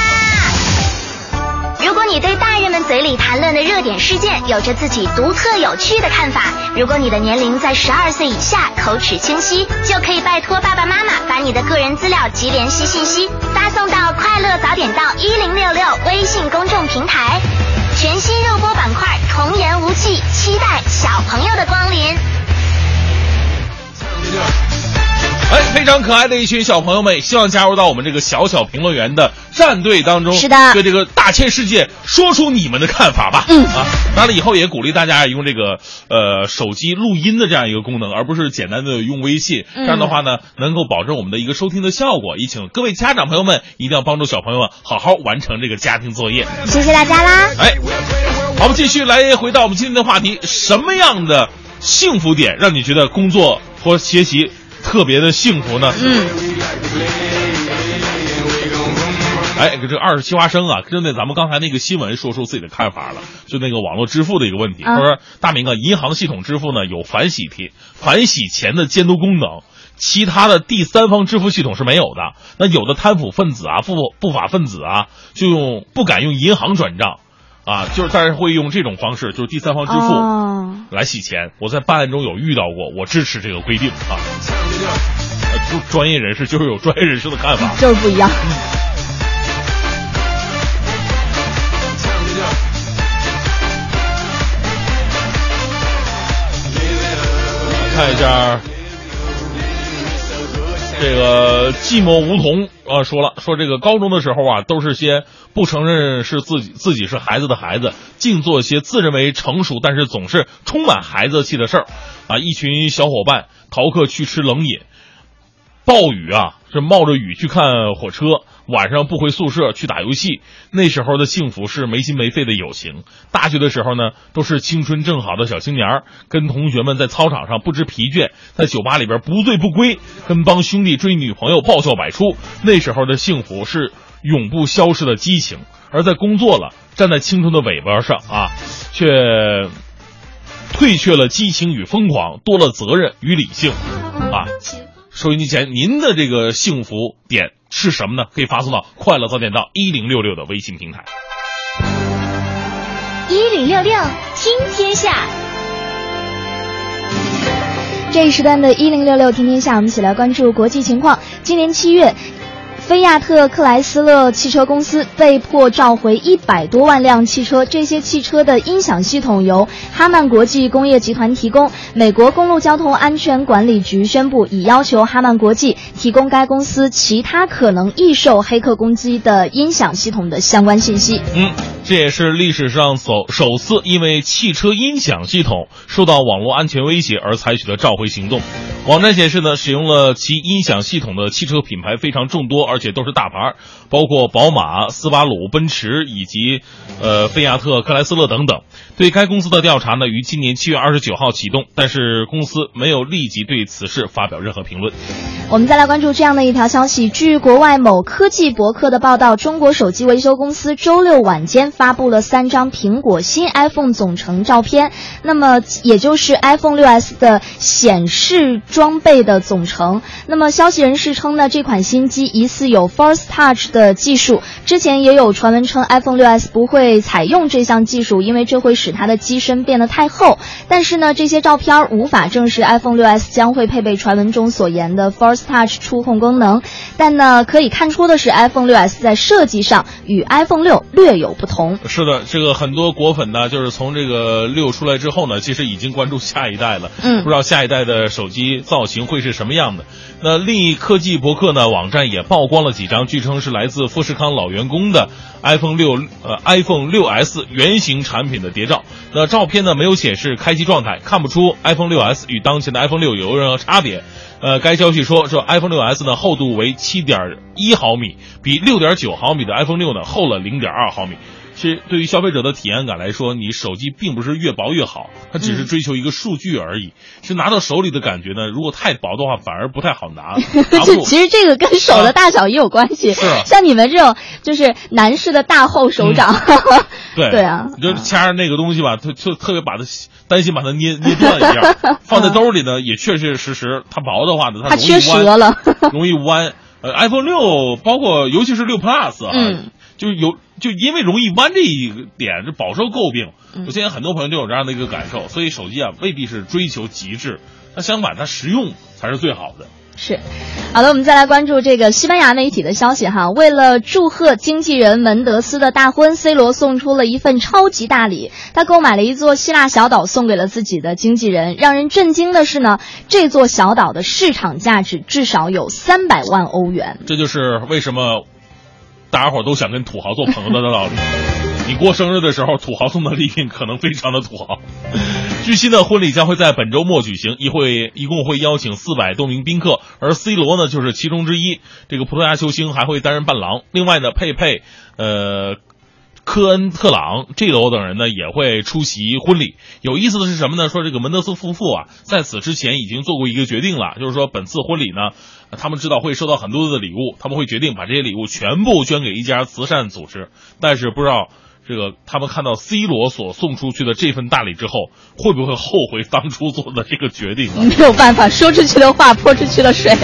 如果你对大人们嘴里谈论的热点事件有着自己独特有趣的看法，如果你的年龄在十二岁以下，口齿清晰，就可以拜托爸爸妈妈把你的个人资料及联系信息发送到快乐早点到一零六六微信公众平台。全新热播板块“童言无忌”，期待小朋友的光临。哎，非常可爱的一群小朋友们，希望加入到我们这个小小评论员的战队当中。是的对这个大千世界说出你们的看法吧。嗯啊，当然以后也鼓励大家用这个呃手机录音的这样一个功能，而不是简单的用微信。嗯这样的话呢，能够保证我们的一个收听的效果。也请各位家长朋友们一定要帮助小朋友们好好完成这个家庭作业。谢谢大家啦！哎，好，我们继续来回到我们今天的话题，什么样的幸福点让你觉得工作或学习特别的幸福呢？嗯，哎，这个二十七花生啊，针对咱们刚才那个新闻说出自己的看法了，就那个网络支付的一个问题。啊他说，大明啊，银行系统支付呢有反洗贴、反洗钱的监督功能。其他的第三方支付系统是没有的，那有的贪腐分子啊、不不法分子啊，就用不敢用银行转账，啊，就是但是会用这种方式，就是第三方支付，哦，来洗钱。我在办案中有遇到过，我支持这个规定啊。就专专业人士就是有专业人士的看法。就是不一样。看一下这个寂寞梧桐啊说了，说这个高中的时候啊，都是些不承认是自己自己是孩子的孩子，净做些自认为成熟，但是总是充满孩子气的事儿，啊，一群小伙伴逃课去吃冷饮，暴雨啊是冒着雨去看火车，晚上不回宿舍去打游戏。那时候的幸福是没心没肺的友情。大学的时候呢，都是青春正好的小青年儿，跟同学们在操场上不知疲倦，在酒吧里边不醉不归，跟帮兄弟追女朋友爆笑百出。那时候的幸福是永不消逝的激情。而在工作了，站在青春的尾巴上啊，却退却了激情与疯狂，多了责任与理性啊。收音机前，您的这个幸福点是什么呢？可以发送到“快乐早点到一零六六”的微信平台。一零六六听天下，这一时段的“一零六六听天下”，我们一起来关注国际情况。今年七月。菲亚特克莱斯勒汽车公司被迫召回一百多万辆汽车，这些汽车的音响系统由哈曼国际工业集团提供。美国公路交通安全管理局宣布，已要求哈曼国际提供该公司其他可能易受黑客攻击的音响系统的相关信息。嗯，这也是历史上首首次因为汽车音响系统受到网络安全威胁而采取的召回行动。网站显示呢，使用了其音响系统的汽车品牌非常众多，而且都是大牌，包括宝马、斯巴鲁、奔驰以及，呃，菲亚特克莱斯勒等等。对该公司的调查呢，于今年七月二十九号启动，但是公司没有立即对此事发表任何评论。我们再来关注这样的一条消息：据国外某科技博客的报道，中国手机维修公司周六晚间发布了三张苹果新 iPhone 总成照片，那么也就是 iPhone 6s 的显示装备的总成。那么消息人士称呢，这款新机疑似有 Force Touch 的技术。之前也有传闻称 iPhone 6s 不会采用这项技术，因为这会使它的机身变得太厚。但是呢，这些照片无法证实 iPhone 6s 将会配备传闻中所言的 Force Touch 触控功能。但呢，可以看出的是，iPhone 6s 在设计上与 iPhone 6略有不同。是的，这个很多果粉呢，就是从这个六出来之后呢，其实已经关注下一代了。嗯，不知道下一代的手机造型会是什么样的。那另一科技博客呢，网站也曝光了几张，据称是来自富士康老员工的 iPhone 六呃 iPhone 六 S 原型产品的谍照。那照片呢没有显示开机状态，看不出 iPhone 六 S 与当前的 iPhone 六有任何差别。呃，该消息说，这 iPhone 六 S 呢厚度为七点一毫米，比六点九毫米的 iPhone 六呢厚了零点二毫米。其实对于消费者的体验感来说，你手机并不是越薄越好，它只是追求一个数据而已。是拿到手里的感觉呢，如果太薄的话，反而不太好拿。其实这个跟手的大小也有关系。是啊 像你们这种就是男士的大厚手掌，对 对啊你就掐着那个东西吧，特就特别把它担心把它捏捏断一样。放在兜里呢，也确确实实，它薄的话呢，它容易折了。容易弯。呃，iPhone 六包括尤其是六 Plus 啊，嗯就有就因为容易弯这一点，就饱受诟病。嗯我现在很多朋友都有这样的一个感受，所以手机啊未必是追求极致，那相反，它实用才是最好的。是，好的，我们再来关注这个西班牙媒体的消息哈。为了祝贺经纪人门德斯的大婚，C 罗送出了一份超级大礼，他购买了一座希腊小岛送给了自己的经纪人。让人震惊的是呢，这座小岛的市场价值至少有三百万欧元。这就是为什么大家伙都想跟土豪做朋友的道理。你过生日的时候，土豪送的礼品可能非常的土豪。据悉呢，婚礼将会在本周末举行，一会一共会邀请四百多名宾客，而 C 罗呢就是其中之一。这个葡萄牙球星还会担任伴郎。另外呢，佩佩，呃。科恩特朗、G 罗等人呢也会出席婚礼。有意思的是什么呢？说这个门德斯夫妇啊，在此之前已经做过一个决定了，就是说本次婚礼呢，他们知道会收到很多的礼物，他们会决定把这些礼物全部捐给一家慈善组织。但是不知道这个他们看到 C 罗所送出去的这份大礼之后，会不会后悔当初做的这个决定？没有办法，说出去的话泼出去的水。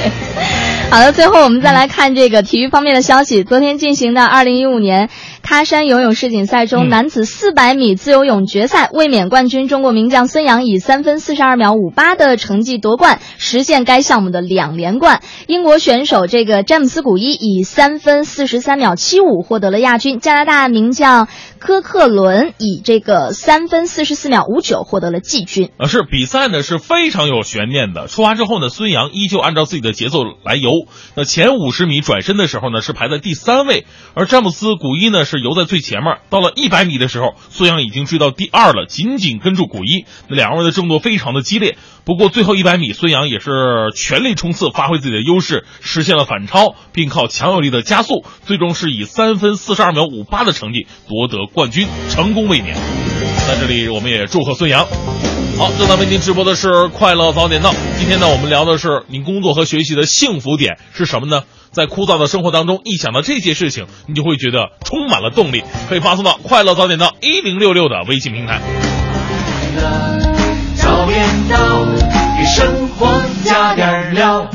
好的，最后我们再来看这个体育方面的消息。昨天进行的2015年喀山游泳世锦赛中，嗯男子400米自由泳决赛，卫冕冠军中国名将孙杨以三分四十二秒五八的成绩夺冠，实现该项目的两连冠。英国选手这个詹姆斯古伊以三分四十三秒七五获得了亚军，加拿大名将科克伦以这个三分四十四秒五九获得了季军。啊，是比赛呢是非常有悬念的。出发之后呢，孙杨依旧按照自己的节奏来游。那前五十米转身的时候呢，是排在第三位，而詹姆斯古伊呢是游在最前面。到了一百米的时候，孙杨已经追到第二了，紧紧跟住古一。那两个人的争夺非常的激烈。不过最后一百米，孙杨也是全力冲刺，发挥自己的优势，实现了反超，并靠强有力的加速，最终是以三分四十二秒五八的成绩夺得冠军，成功卫冕。在这里，我们也祝贺孙杨。好，正在为您直播的是《快乐早点到》。今天呢，我们聊的是您工作和学习的幸福点是什么呢？在枯燥的生活当中，一想到这些事情，你就会觉得充满了动力。可以发送到“快乐早点到”一零六六的微信平台。早点到，给生活加点料。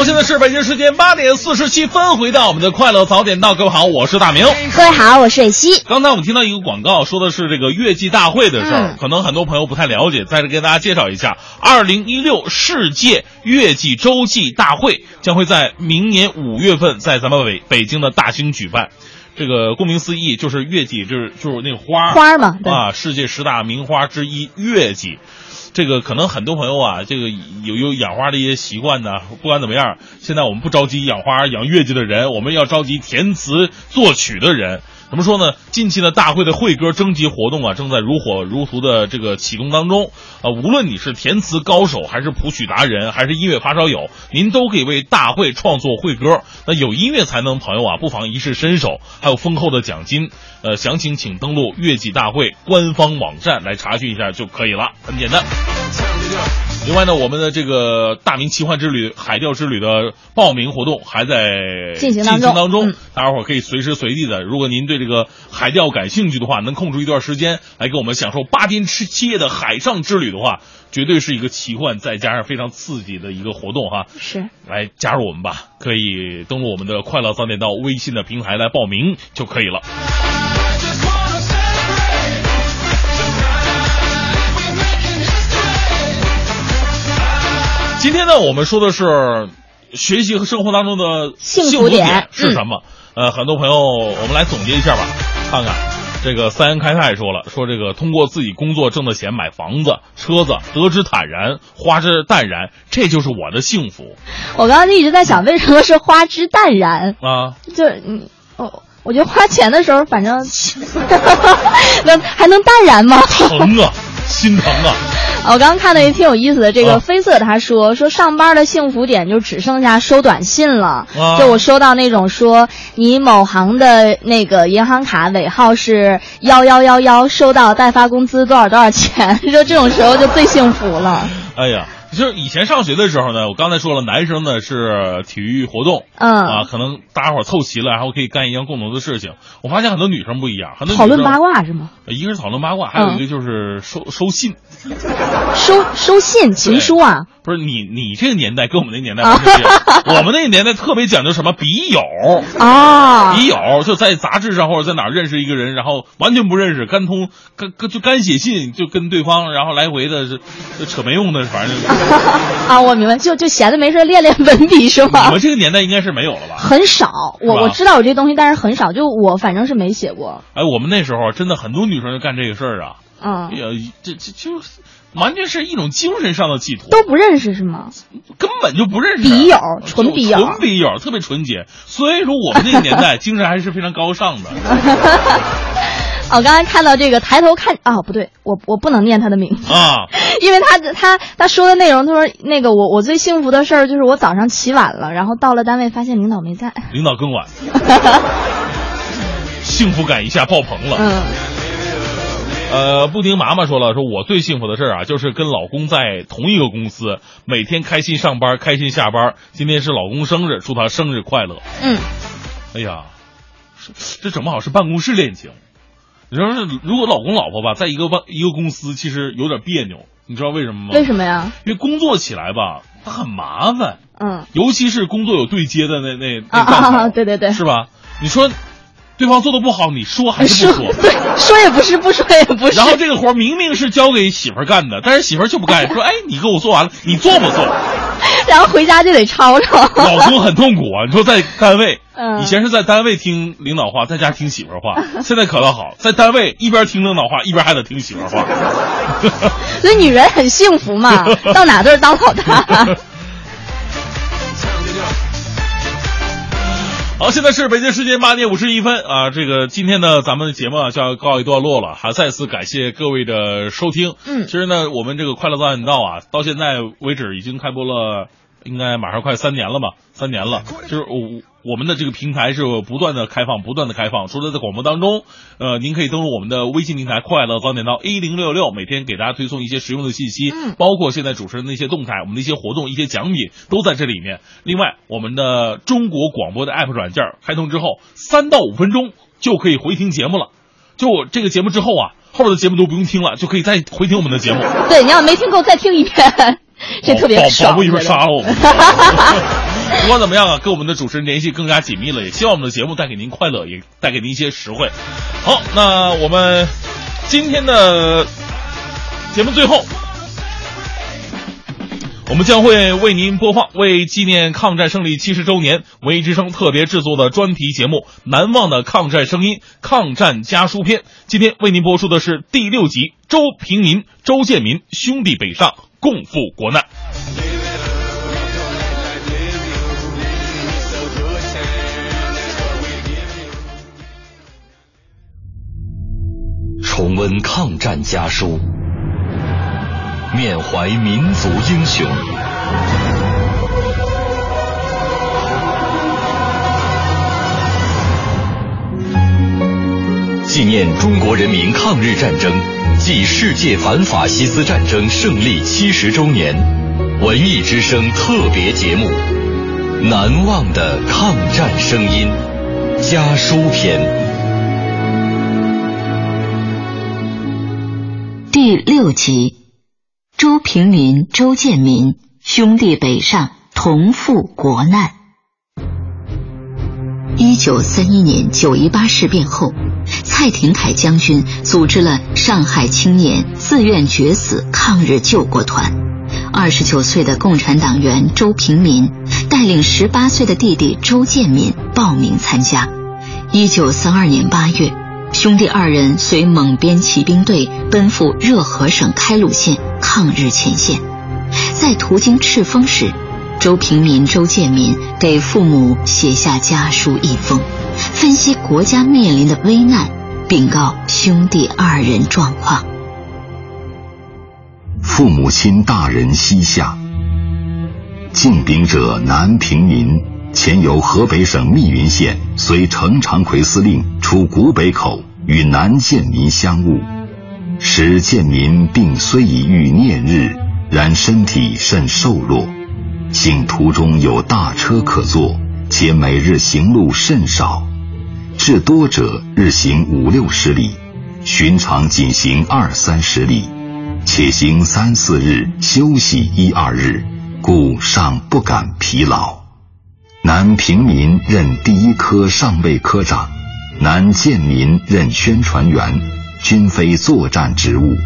好，现在是北京时间八点四十七分，回到我们的快乐早点到，各位好，我是大明。各位好，我是蕊希。刚才我们听到一个广告，说的是这个月季大会的事儿，嗯可能很多朋友不太了解，在这给大家介绍一下，二零一六世界月季洲际大会将会在明年五月份在咱们北北京的大兴举办。这个顾名思义，就是月季，就是就是那个花花儿嘛啊，世界十大名花之一月季。这个可能很多朋友啊，这个有有养花的一些习惯呢。不管怎么样，现在我们不着急养花、养月季的人，我们要着急填词作曲的人。怎么说呢？近期的大会的会歌征集活动啊，正在如火如荼的这个启动当中。啊，无论你是填词高手，还是谱曲达人，还是音乐发烧友，您都可以为大会创作会歌。那有音乐才能朋友啊，不妨一试身手，还有丰厚的奖金。呃，详情请登录月季大会官方网站来查询一下就可以了，很简单。另外呢，我们的这个大明奇幻之旅、海钓之旅的报名活动还在进行当中当中嗯大家伙儿可以随时随地的，如果您对这个海钓感兴趣的话，能空出一段时间来给我们享受八天七七夜的海上之旅的话，绝对是一个奇幻再加上非常刺激的一个活动哈。是。来加入我们吧，可以登录我们的快乐早点到微信的平台来报名就可以了。今天呢，我们说的是学习和生活当中的幸福点点是什么？呃，很多朋友，我们来总结一下吧，看看。这个三言开泰说了，说这个通过自己工作挣的钱买房子、车子，得之坦然，花之淡然，这就是我的幸福我刚刚一直在想，为什么是花之淡然？啊！就嗯，哦我觉得花钱的时候，反正 能还能淡然吗？疼啊，心疼啊！我刚刚看到一挺有意思的，这啊个绯色他说说上班的幸福点就只剩下收短信了。啊就我收到那种说你某行的那个银行卡尾号是幺幺幺幺，收到代发工资多少多少钱，说这种时候就最幸福了。哎呀，就是以前上学的时候呢，我刚才说了，男生呢是体育活动，嗯啊，可能大家伙儿凑齐了，然后可以干一样共同的事情。我发现很多女生不一样，很多讨论八，卦是吗？一个是讨论八卦，还有一个就是收、收信。收收信情书啊？不是你，你这个年代跟我们那年代不一样，我们那个年代特别讲究什么笔友啊笔友就在杂志上或者在哪儿认识一个人，然后完全不认识，干通干干就干写信，就跟对方，然后来回的是就扯没用的，反正就 啊，我明白，就就闲的没事练练文笔是你吗们？这个年代应该是没有了吧？很少，我我知道有这东西，但是很少，就我反正是没写过。哎，我们那时候真的很多女生就干这个事儿啊，嗯哎，呀，这这就完全是一种精神上的寄托，都不认识是吗？根本就不认识笔友纯笔友纯笔友，特别纯洁。所以说我们那个年代 精神还是非常高尚的。哦，我刚才看到这个，抬头看啊，不对，我我不能念他的名字啊，因为他他他说的内容，他说那个我我最幸福的事儿就是我早上起晚了，然后到了单位发现领导没在。领导更晚，幸福感一下爆棚了。嗯，呃，布丁妈妈说了，说我最幸福的事儿啊，就是跟老公在同一个公司，每天开心上班，开心下班。今天是老公生日，祝他生日快乐。嗯，哎呀，这怎么好是办公室恋情。你说是，如果老公老婆吧，在一个办一个公司，其实有点别扭，你知道为什么吗？为什么呀？因为工作起来吧，它很麻烦，嗯，尤其是工作有对接的那那啊那啊啊啊，对对对，是吧？你说对方做的不好，你说还是不说？对，说也不是，不说也不是。然后这个活儿明明是交给媳妇儿干的，但是媳妇儿就不干，说：“ 哎，你给我做完了，你做不做？” 然后回家就得吵吵。老公很痛苦啊！你说在单位，嗯以前是在单位听领导话，在家听媳妇儿话，现在可倒好，在单位一边听领导话，一边还得听媳妇儿话。所以女人很幸福嘛，到哪都是当老大。好，现在是北京时间八点五十一分啊，这个今天呢，咱们的节目啊就要告一段落了，还再次感谢各位的收听。嗯其实呢，我们这个快乐早点到啊，到现在为止已经开播了，应该马上快三年了吧，三年了。就是我我们的这个平台是不断的开放，不断的开放。除了在广播当中，呃，您可以登录我们的微信平台“快乐早点到 A 零六六”，每天给大家推送一些实用的信息，嗯包括现在主持人的一些动态，我们的一些活动、一些奖品都在这里面。另外，我们的中国广播的 app 软件开通之后，三到五分钟就可以回听节目了。就我这个节目之后啊，后面的节目都不用听了，就可以再回听我们的节目。对，你要没听够再听一遍，这特别保爽。保不一会杀了我们。不管怎么样啊，跟我们的主持人联系更加紧密了，也希望我们的节目带给您快乐，也带给您一些实惠。好，那我们今天的节目最后，我们将会为您播放为纪念抗战胜利七十周年，文艺之声特别制作的专题节目《难忘的抗战声音·抗战家书篇》。今天为您播出的是第六集：周平民、周建民兄弟北上，共赴国难。重温抗战家书，缅怀民族英雄。纪念中国人民抗日战争暨世界反法西斯战争胜利七十周年，文艺之声特别节目《难忘的抗战声音》家书篇。第六集，周平民、周建民兄弟北上，同赴国难。一九三一年九一八事变后，蔡廷锴将军组织了上海青年自愿决死抗日救国团。二十九岁的共产党员周平民带领十八岁的弟弟周建民报名参加。一九三二年八月，兄弟二人随蒙边骑兵队奔赴热河省开鲁县抗日前线，在途经赤峰时，周平民、周建民给父母写下家书一封，分析国家面临的危难，禀告兄弟二人状况。父母亲大人西下，进禀者南平民，前由河北省密云县随程长奎司令出古北口，与南建民相晤。使建民病虽已愈念日，然身体甚瘦弱。幸途中有大车可坐，且每日行路甚少，至多者日行五六十里，寻常仅行二三十里。且行三四日，休息一二日，故尚不敢疲劳。南平民任第一科上尉科长，南建民任宣传员，均非作战职务，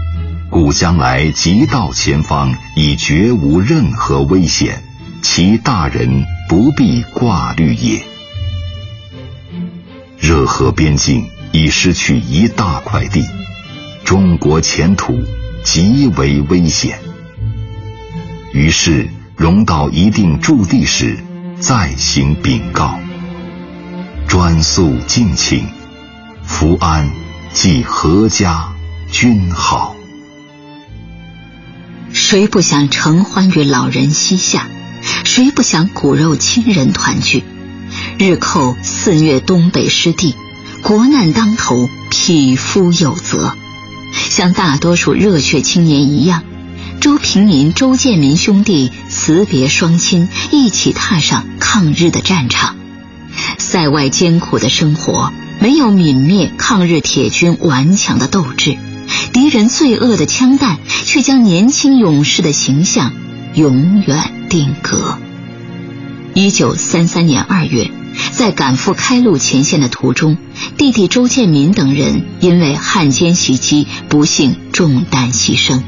故将来即到前方，已绝无任何危险，其大人不必挂虑也。热河边境已失去一大块地，中国前途极为危险。于是融到一定驻地时，再行禀告。专诉敬请，福安即阖家君好。谁不想承欢于老人膝下？谁不想骨肉亲人团聚？日寇肆虐东北失地，国难当头，匹夫有责。像大多数热血青年一样，周平民、周建民兄弟辞别双亲，一起踏上抗日的战场。塞外艰苦的生活没有泯灭抗日铁军顽强的斗志，敌人罪恶的枪弹却将年轻勇士的形象永远定格。一九三三年二月，在赶赴开路前线的途中，弟弟周建民等人因为汉奸袭击，不幸中弹牺牲。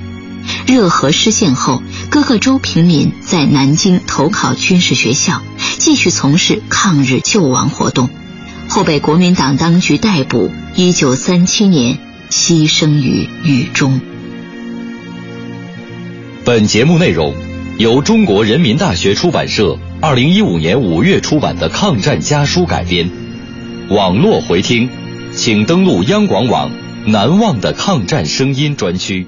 热河失陷后，哥哥周平民在南京投考军事学校，继续从事抗日救亡活动，后被国民党当局逮捕。一九三七年牺牲于狱中。本节目内容由中国人民大学出版社二零一五年五月出版的抗战家书改编，网络回听，请登录央广网“难忘的抗战声音”专区。